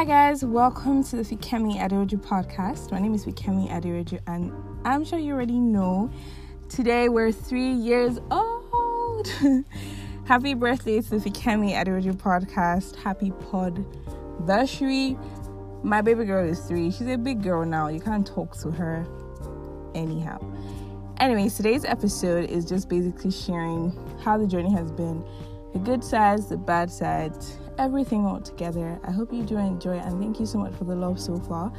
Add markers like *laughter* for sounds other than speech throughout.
Hi guys, welcome to the Fikemi Aderoju podcast. My name is Fikemi Aderoju, and I'm sure you already know. Today we're three years old. *laughs* Happy birthday to the Fikemi Aderoju podcast. Happy pod anniversary. My baby girl is three. She's a big girl now. You can't talk to her anyhow. Anyways, today's episode is just basically sharing how the journey has been the good sides, the bad sides, everything all together. I hope you do enjoy and thank you so much for the love so far.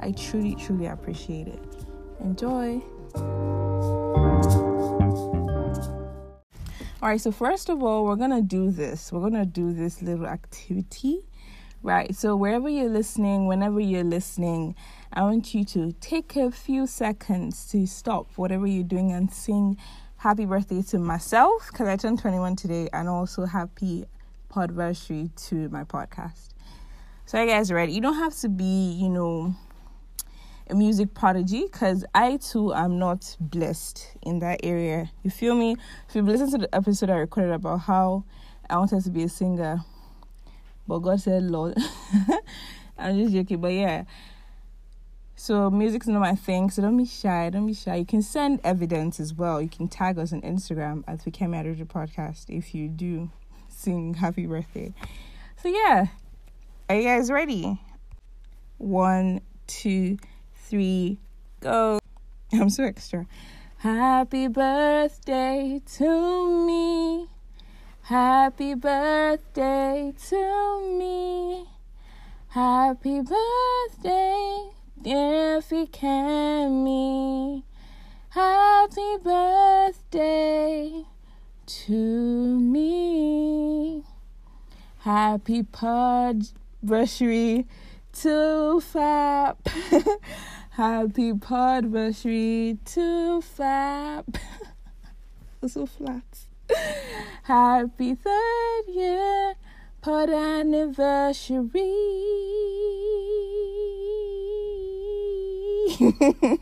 I truly, truly appreciate it. Enjoy. All right, so first of all, we're gonna do this. We're gonna do this little activity, right? So, wherever you're listening, whenever you're listening, I want you to take a few seconds to stop whatever you're doing and sing happy birthday to myself because I turned 21 today and also happy podversary to my podcast. So, you guys ready? You don't have to be, you know, a music prodigy because I too am not blessed in that area. You feel me? If you've listened to the episode I recorded about how I wanted to be a singer, but God said, Lord, *laughs* I'm just joking, but yeah. So music's not my thing, so don't be shy. Don't be shy. You can send evidence as well. You can tag us on Instagram at the Kemi Podcast if you do sing happy birthday. So yeah. Are you guys ready? One, two, three, go. *laughs* I'm so extra. Happy birthday to me. Happy birthday to me. Happy birthday, dear Fikemi. Happy birthday to me. Happy podversary to Fab. *laughs* Happy podversary to Fab. so flat. Happy third year pod anniversary. *laughs*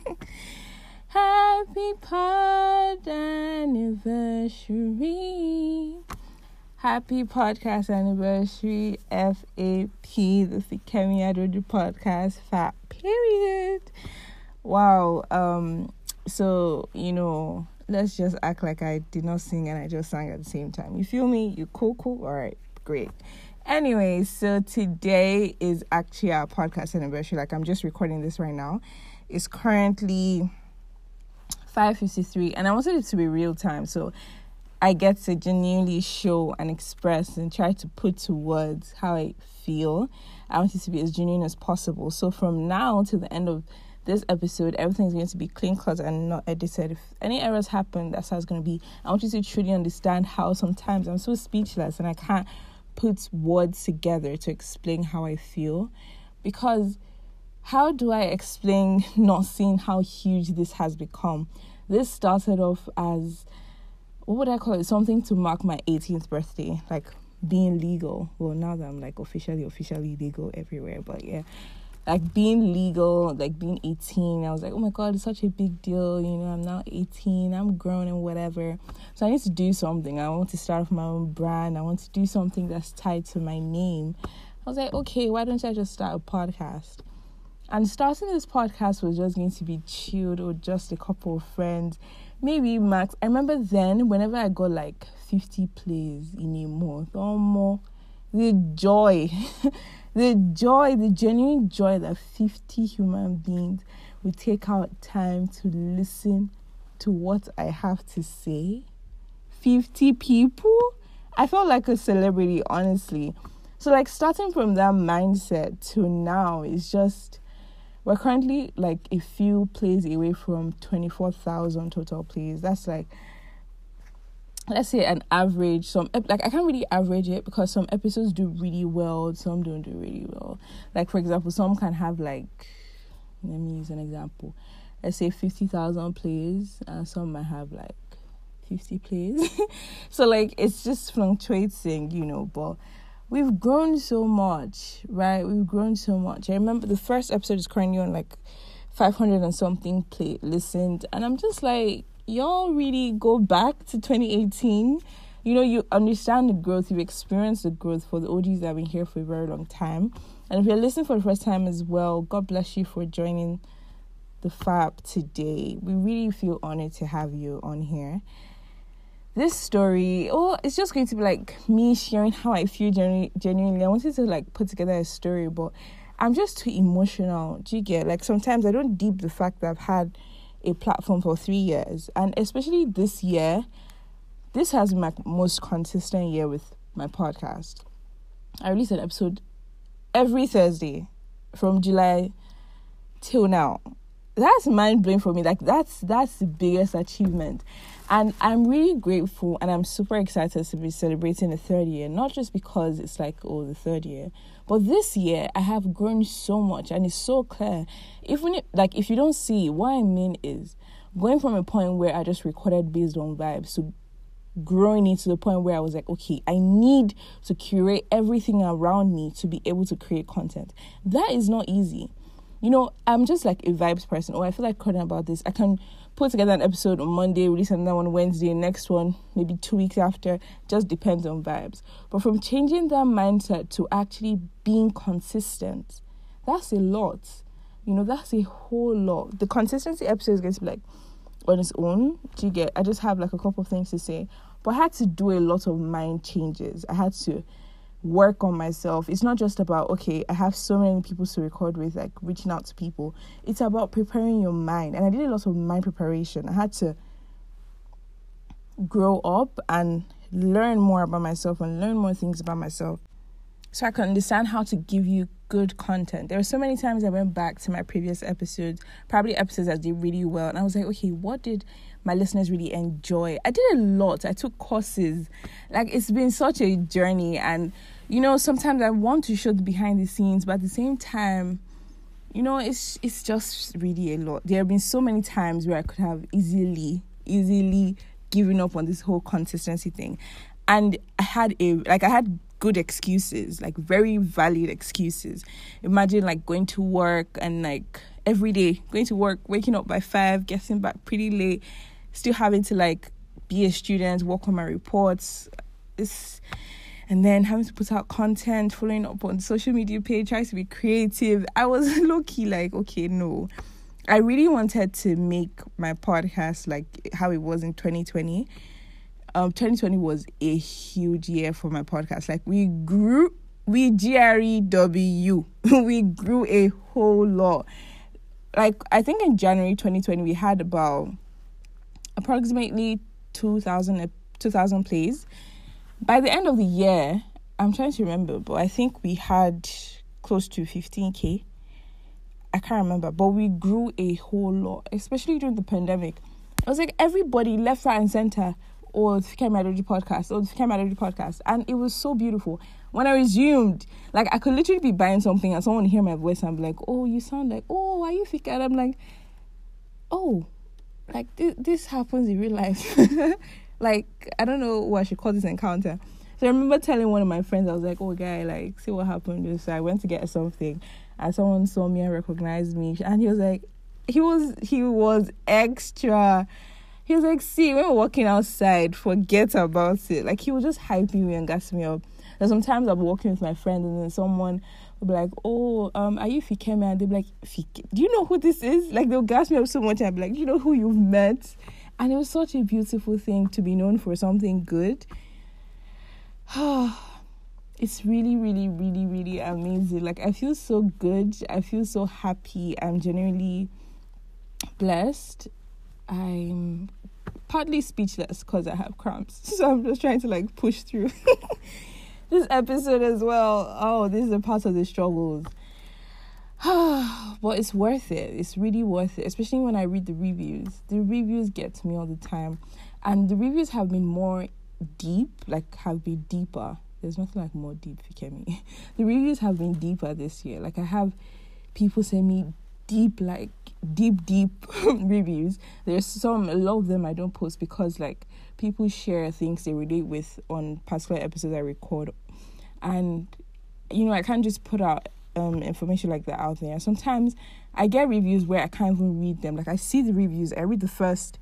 Happy pod anniversary. Happy podcast anniversary, FAP, the Fikemi Aderoju podcast, fat period. Wow. Um, so you know, let's just act like I did not sing and I just sang at the same time. You feel me? You cool, cool? All right, great. Anyway, so today is actually our podcast anniversary. Like I'm just recording this right now. It's currently 5:53 and I wanted it to be real time. So I get to genuinely show and express and try to put to words how I feel. I want it to be as genuine as possible. So from now to the end of this episode, everything's going to be clean cut and not edited. If any errors happen, that's how it's going to be. I want you to truly understand how sometimes I'm so speechless and I can't put words together to explain how I feel. Because how do I explain *laughs* not seeing how huge this has become? This started off as what would I call it? Something to mark my 18th birthday, like being legal. Well, now that I'm like officially, officially legal everywhere, but yeah, like being legal, like being 18. I was like, oh my god, it's such a big deal. You know, I'm now 18, I'm grown and whatever. So I need to do something. I want to start off my own brand. I want to do something that's tied to my name. I was like, okay, why don't I just start a podcast? And starting this podcast was just going to be chilled or just a couple of friends maybe max. I remember then, whenever I got like 50 plays in a month or more, the joy, *laughs* the joy, the genuine joy that 50 human beings would take out time to listen to what I have to say. 50 people? I felt like a celebrity, honestly. So, like, starting from that mindset to now is just we're currently like a few plays away from 24,000 total plays. That's like, let's say an average. Some like I can't really average it because some episodes do really well, some don't do really well. Like for example, some can have like, let me use an example. Let's say 50,000 plays, and some might have like 50 plays. *laughs* so like it's just fluctuating, you know, but we've grown so much, right? We've grown so much. I remember the first episode is currently on like 500 and something play listened, and I'm just like, y'all really go back to 2018. You know, you understand the growth, you've experienced the growth for the OGs that have been here for a very long time. And if you're listening for the first time as well, God bless you for joining the Fab today. We really feel honored to have you on here. This story, oh, it's just going to be like me sharing how I feel genu- genuinely. I wanted to like put together a story, but I'm just too emotional. Do you get like sometimes I don't deep the fact that I've had a platform for three years, and especially this year, this has been my most consistent year with my podcast. I release an episode every Thursday from July till now that's mind blowing for me. Like that's that's the biggest achievement. And I'm really grateful and I'm super excited to be celebrating the third year. Not just because it's like, oh, the third year. But this year I have grown so much and it's so clear. Even if, like if you don't see what I mean is going from a point where I just recorded based on vibes to growing into the point where I was like, okay, I need to curate everything around me to be able to create content. That is not easy you know, I'm just like a vibes person. Oh, I feel like cutting about this. I can put together an episode on Monday, release another one Wednesday, next one maybe two weeks after. Just depends on vibes. But from changing that mindset to actually being consistent, that's a lot. You know, that's a whole lot. The consistency episode is going to be like on its own. Do you get? I just have like a couple of things to say, but I had to do a lot of mind changes. I had to work on myself. It's not just about, okay, I have so many people to record with, like reaching out to people. It's about preparing your mind. And I did a lot of mind preparation. I had to grow up and learn more about myself and learn more things about myself so I can understand how to give you good content. There were so many times I went back to my previous episodes, probably episodes that did really well, and I was like, okay, what did my listeners really enjoy? I did a lot. I took courses. Like it's been such a journey, and you know, sometimes I want to show the behind the scenes, but at the same time, you know, it's it's just really a lot. There have been so many times where I could have easily, easily given up on this whole consistency thing. And I had a like I had good excuses, like very valid excuses. Imagine like going to work and like every day going to work, waking up by five, getting back pretty late, still having to like be a student, work on my reports. It's and then having to put out content, following up on social media page, trying to be creative. I was *laughs* low key like, okay, no. I really wanted to make my podcast like how it was in 2020. Um, 2020 was a huge year for my podcast. Like we grew, we GREW, *laughs* we grew a whole lot. Like I think in January 2020 we had about approximately 2,000 uh, 2,000 plays by the end of the year, I'm trying to remember, but I think we had close to 15k. I can't remember, but we grew a whole lot, especially during the pandemic. It was like everybody left, right, and center. Or the Fikemi Aderoju podcast, or the Aderoju podcast, and it was so beautiful. When I resumed, like I could literally be buying something, and someone hear my voice and be like, "Oh, you sound like, oh, are you Fika?" And I'm like, "Oh, like th- this happens in real life." *laughs* like I don't know what I should call this encounter. So I remember telling one of my friends, I was like, "Oh, guy, like, see what happened." So I went to get something, and someone saw me and recognized me, and he was like, he was he was extra. He was like, "See, when we're walking outside, forget about it." Like he was just hyping me and gassing me up. And sometimes I'll be walking with my friend, and then someone will be like, "Oh, um, are you Fikemi?" And they'll be like, "Fike, do you know who this is?" Like they'll gas me up so much. I'll be like, "You know who you've met?" And it was such a beautiful thing to be known for something good. *sighs* it's really, really, really, really amazing. Like, I feel so good. I feel so happy. I'm genuinely blessed. I'm partly speechless because I have cramps. *laughs* So I'm just trying to like push through *laughs* this episode as well. Oh, this is a part of the struggles. *sighs* but it's worth it. It's really worth it, especially when I read the reviews. The reviews get to me all the time, and the reviews have been more deep, like have been deeper. There's nothing like more deep, for me. *laughs* The reviews have been deeper this year. Like I have people send me deep, like deep, deep *laughs* reviews. There's some, a lot of them I don't post because like people share things they relate with on particular episodes I record, and you know I can't just put out um, information like that out there. Sometimes I get reviews where I can't even read them. Like I see the reviews, I read the first,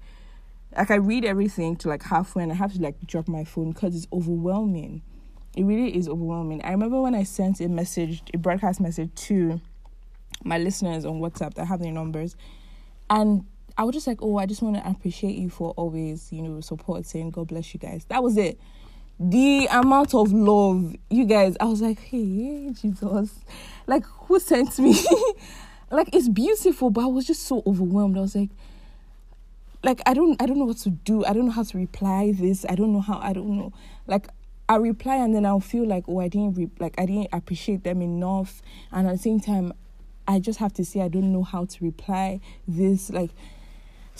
like I read everything to like halfway, and I have to like drop my phone because it's overwhelming. it really is overwhelming. I remember when I sent a message, a broadcast message to my listeners on WhatsApp that have their numbers, and I was just like, oh, I just want to appreciate you for always, you know, supporting. God bless you guys. That was it. The amount of love, you guys, I was like, hey, Jesus, like, who sent me? *laughs* like, it's beautiful, but I was just so overwhelmed. I was like, like I don't I don't know what to do. I don't know how to reply this. I don't know how I don't know. Like I reply and then I'll feel like oh I didn't re- like I didn't appreciate them enough and at the same time I just have to say I don't know how to reply this like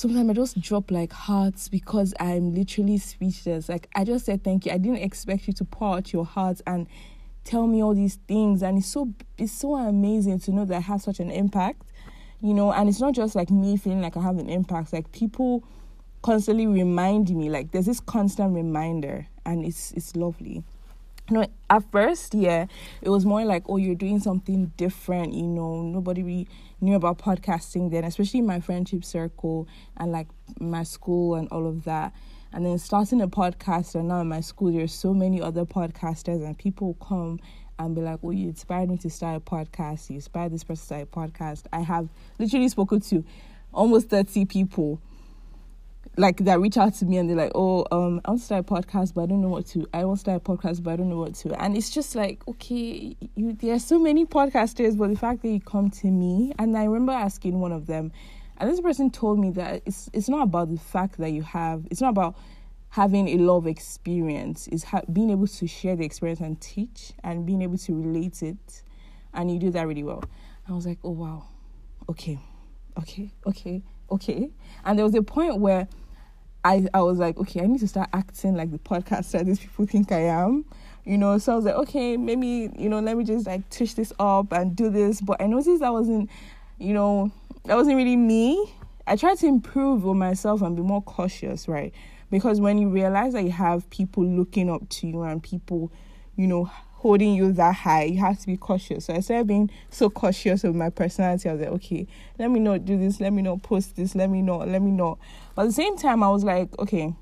sometimes I just drop like hearts because I'm literally speechless. Like I just said thank you. I didn't expect you to pour out your heart and tell me all these things and it's so it's so amazing to know that I have such an impact. You know, and it's not just like me feeling like I have an impact, like people constantly remind me like there's this constant reminder and it's it's lovely know at first yeah it was more like oh you're doing something different you know nobody really knew about podcasting then especially my friendship circle and like my school and all of that. And then starting a podcast and now in my school there's so many other podcasters and people come and be like oh you inspired me to start a podcast you inspired this person to start a podcast. I have literally spoken to almost 30 people like that reach out to me and they're like, oh, um, I want to start a podcast, but I don't know what to. I want to start a podcast, but I don't know what to. And it's just like, okay, you there are so many podcasters, but the fact that you come to me, and I remember asking one of them, and this person told me that it's it's not about the fact that you have, it's not about having a lot of experience, is ha- being able to share the experience and teach, and being able to relate it, and you do that really well. I was like, oh wow, okay, okay, okay, okay. And there was a point where I, I was like, okay, I need to start acting like the podcaster these people think I am. You know, so I was like, okay, maybe, you know, let me just like touch this up and do this. But I noticed that wasn't, you know, that wasn't really me. I tried to improve on myself and be more cautious, right? Because when you realize that you have people looking up to you and people, you know, holding you that high, you have to be cautious. So instead of being so cautious with my personality, I was like, okay, let me not do this, let me not post this, let me not, let me not. But at the same time, I was like, okay,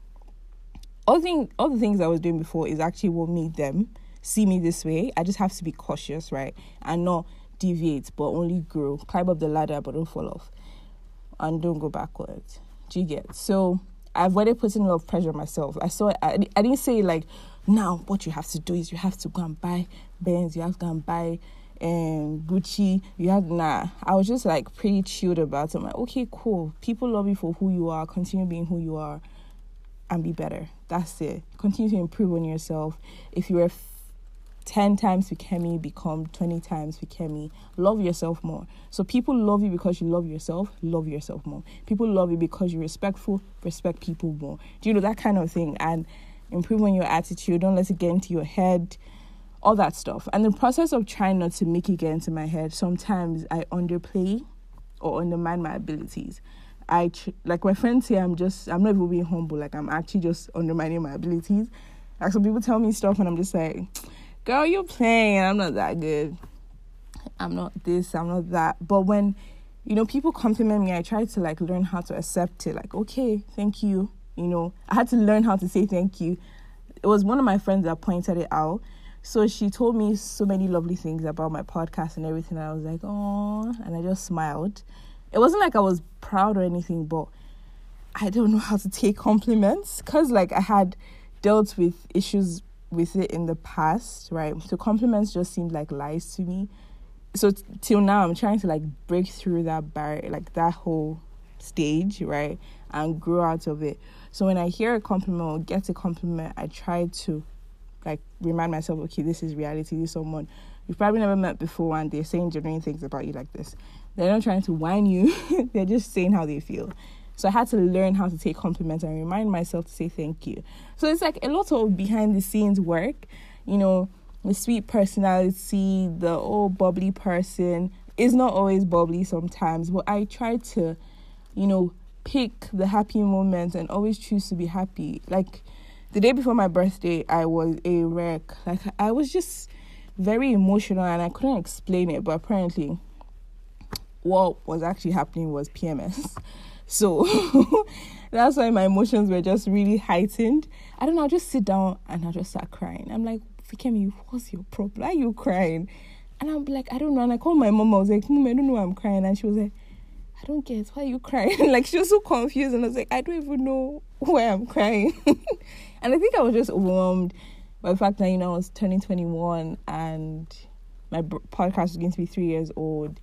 all thing, all the things I was doing before is actually what made them see me this way. I just have to be cautious, right, and not deviate, but only grow, climb up the ladder, but don't fall off, and don't go backwards. Do you get? So I avoided putting a lot of pressure on myself. I saw, I, I didn't say like now, what you have to do is you have to go and buy Benz, you have to go and buy um, Gucci. You have nah. I was just like pretty chilled about it. I'm like, okay, cool. People love you for who you are. Continue being who you are, and be better. That's it. Continue to improve on yourself. If you were 10 times Fikemi, become 20 times Fikemi. Love yourself more. So people love you because you love yourself, love yourself more. People love you because you're respectful, respect people more. Do you know that kind of thing? And improve on your attitude, don't let it get into your head, all that stuff. And the process of trying not to make it get into my head, sometimes I underplay or undermine my abilities. I like my friends say I'm just I'm not even being humble, like I'm actually just undermining my abilities. Like some people tell me stuff and I'm just like, girl, you're playing, I'm not that good. I'm not this, I'm not that. But when you know people compliment me, I try to like learn how to accept it. Like, okay, thank you you know, I had to learn how to say thank you. It was one of my friends that pointed it out. So she told me so many lovely things about my podcast and everything. And I was like, oh, and I just smiled. It wasn't like I was proud or anything, but I don't know how to take compliments because, like, I had dealt with issues with it in the past, right? So compliments just seemed like lies to me. So t- till now, I'm trying to like break through that barrier, like that whole stage, right, and grow out of it. So when I hear a compliment or get a compliment, I try to like remind myself, okay, this is reality. This is someone you've probably never met before, and they're saying genuine things about you like this. They're not trying to whine you; *laughs* they're just saying how they feel. So I had to learn how to take compliments and remind myself to say thank you. So it's like a lot of behind the scenes work, you know, the sweet personality, the old bubbly person is not always bubbly sometimes, but I try to, you know, pick the happy moments and always choose to be happy. Like the day before my birthday, I was a wreck. Like I was just very emotional and I couldn't explain it, but apparently what was actually happening was PMS. *laughs* So *laughs* that's why my emotions were just really heightened. I don't know, I'll just sit down and I'll just start crying. I'm like, Fikemi, what's your problem? Why are you crying? And I'm like, I don't know. And I called my mom. I was like, Mom, I don't know why I'm crying. And she was like, I don't get why you crying. *laughs* like she was so confused, and I was like, I don't even know why I'm crying. *laughs* and I think I was just overwhelmed by the fact that you know I was turning 21 and my podcast was going to be three years old.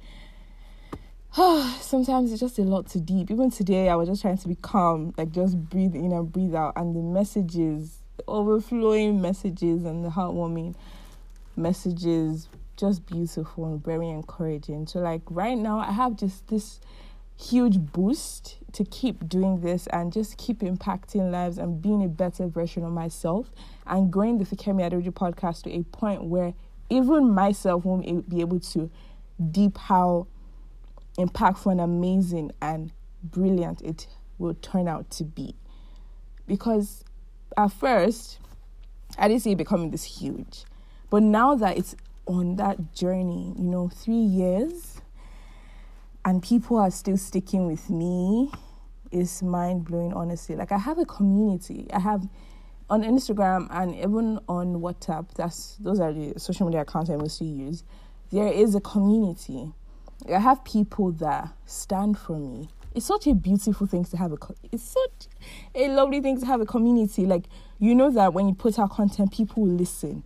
*sighs* Sometimes it's just a lot too deep. Even today, I was just trying to be calm, like just breathe in and breathe out, and the messages, the overflowing messages, and the heartwarming messages, just beautiful and very encouraging. So, like right now, I have just this huge boost to keep doing this and just keep impacting lives and being a better version of myself and growing the Fikemi Aderoju podcast to a point where even myself won't be able to deep how impactful and amazing and brilliant it will turn out to be. Because at first, I didn't see it becoming this huge. But now that it's on that journey, you know, three years, and people are still sticking with me is mind blowing, honestly. Like, I have a community. I have on Instagram and even on WhatsApp, that's those are the social media accounts I mostly use. There is a community. I have people that stand for me. It's such a beautiful thing to have a. It's such a lovely thing to have a community. Like you know that when you put out content, people will listen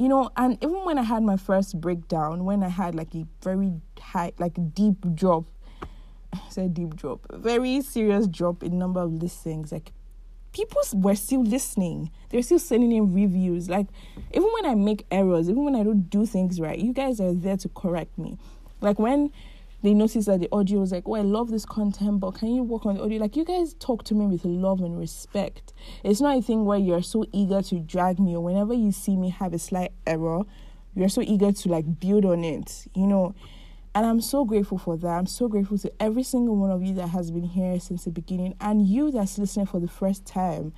you know, and even when I had my first breakdown, when I had like a very high, like deep drop, *sighs* I said deep drop, very serious drop in number of listings, like people were still listening. They're still sending in reviews. Like even when I make errors, even when I don't do things right, you guys are there to correct me. Like when they noticed that the audio was like, oh, I love this content, but can you work on the audio? Like, you guys talk to me with love and respect. It's not a thing where you're so eager to drag me, or whenever you see me have a slight error, you're so eager to like build on it, you know. And I'm so grateful for that. I'm so grateful to every single one of you that has been here since the beginning, and you that's listening for the first time.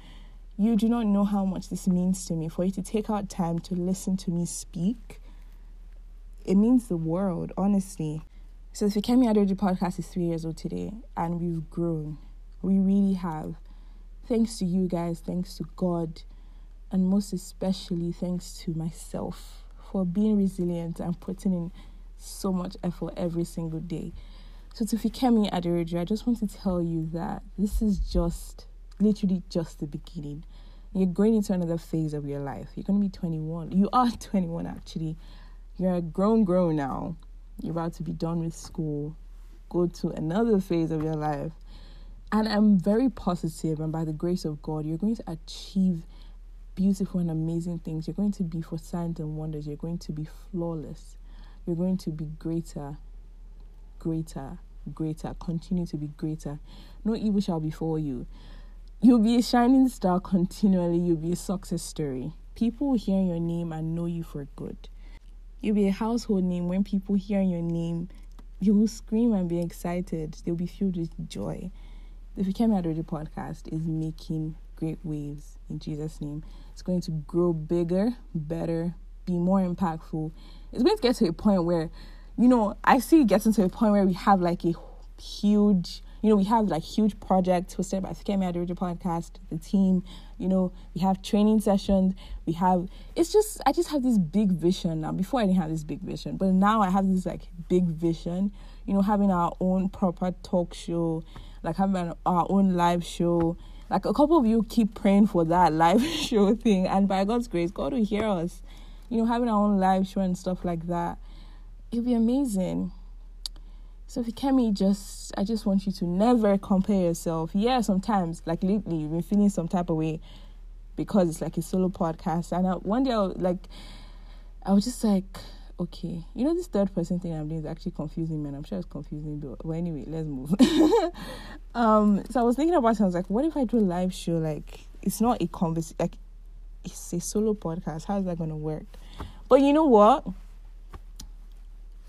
You do not know how much this means to me. For you to take out time to listen to me speak, it means the world, honestly. So the Fikemi Aderoju podcast is three years old today, and we've grown. We really have. Thanks to you guys, thanks to God, and most especially thanks to myself for being resilient and putting in so much effort every single day. So to Fikemi Aderoju, I just want to tell you that this is just literally just the beginning. You're going into another phase of your life. You're going to be 21. You are *laughs* 21 actually. You're grown grown now you're about to be done with school, go to another phase of your life. And I'm very positive, and by the grace of God, you're going to achieve beautiful and amazing things. You're going to be for signs and wonders. You're going to be flawless. You're going to be greater, greater, greater. Continue to be greater. No evil shall befall you. You'll be a shining star continually. You'll be a success story. People will hear your name and know you for good. You'll be a household name when people hear your name. You will scream and be excited. They'll be filled with joy. The Fikemi Aderoju podcast is making great waves in Jesus' name. It's going to grow bigger, better, be more impactful. It's going to get to a point where, you know, I see it getting to a point where we have like a huge you know, we have like huge projects hosted by Fikemi Aderoju podcast, the team, you know, we have training sessions, we have, it's just, I just have this big vision now. Before I didn't have this big vision, but now I have this like big vision, you know, having our own proper talk show, like having our own live show. Like a couple of you keep praying for that *laughs* live show thing, and by God's grace, God will hear us. You know, having our own live show and stuff like that. It'll be amazing. So Fikemi, just I just want you to never compare yourself. Yeah, sometimes like lately you've been feeling some type of way because it's like a solo podcast. And I, one day I was like, I was just like, okay, you know this third person thing I'm doing is actually confusing me. And I'm sure it's confusing, but well, anyway, let's move. *laughs* um, so I was thinking about it. I was like, what if I do a live show? Like it's not a conversation. Like it's a solo podcast. How is that gonna work? But you know what?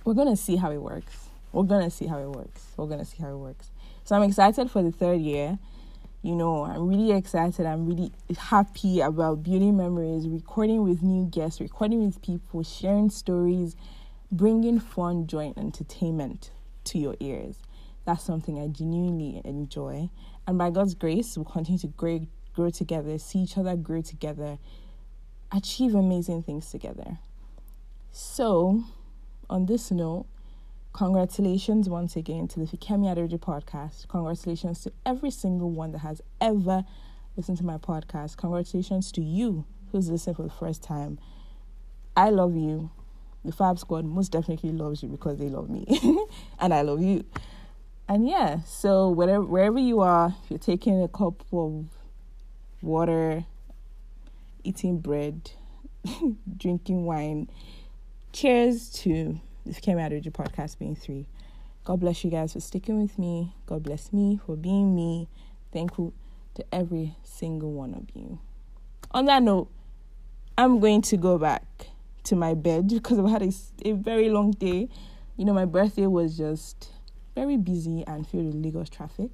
We're gonna see how it works we're gonna see how it works. We're gonna see how it works. So I'm excited for the third year. You know, I'm really excited. I'm really happy about building memories, recording with new guests, recording with people, sharing stories, bringing fun, joy, and entertainment to your ears. That's something I genuinely enjoy. And by God's grace, we'll continue to grow, grow together, see each other grow together, achieve amazing things together. So, on this note, congratulations once again to the Fikemi Aderoju podcast. Congratulations to every single one that has ever listened to my podcast. Congratulations to you who's listening for the first time. I love you. The Fab Squad most definitely loves you because they love me, *laughs* and I love you. And yeah, so whatever wherever you are, if you're taking a cup of water, eating bread, *laughs* drinking wine, cheers to the of Aderoju podcast being three. God bless you guys for sticking with me. God bless me for being me. Thankful to every single one of you. On that note, I'm going to go back to my bed *laughs* because I've had a, a very long day. You know, my birthday was just very busy and filled with Lagos traffic.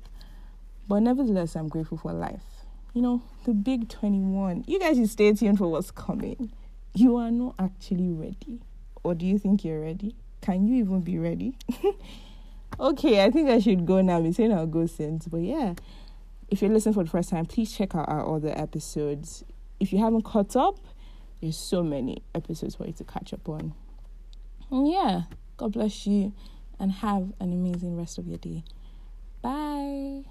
But nevertheless, I'm grateful for life. You know, the big 21. You guys should stay tuned for what's coming. You are not actually ready. Or do you think you're ready? Can you even be ready? *laughs* okay, I think I should go now. I'm saying I'll go since. But yeah, if you're listening for the first time, please check out our other episodes. If you haven't caught up, there's so many episodes for you to catch up on. And yeah, God bless you and have an amazing rest of your day. Bye.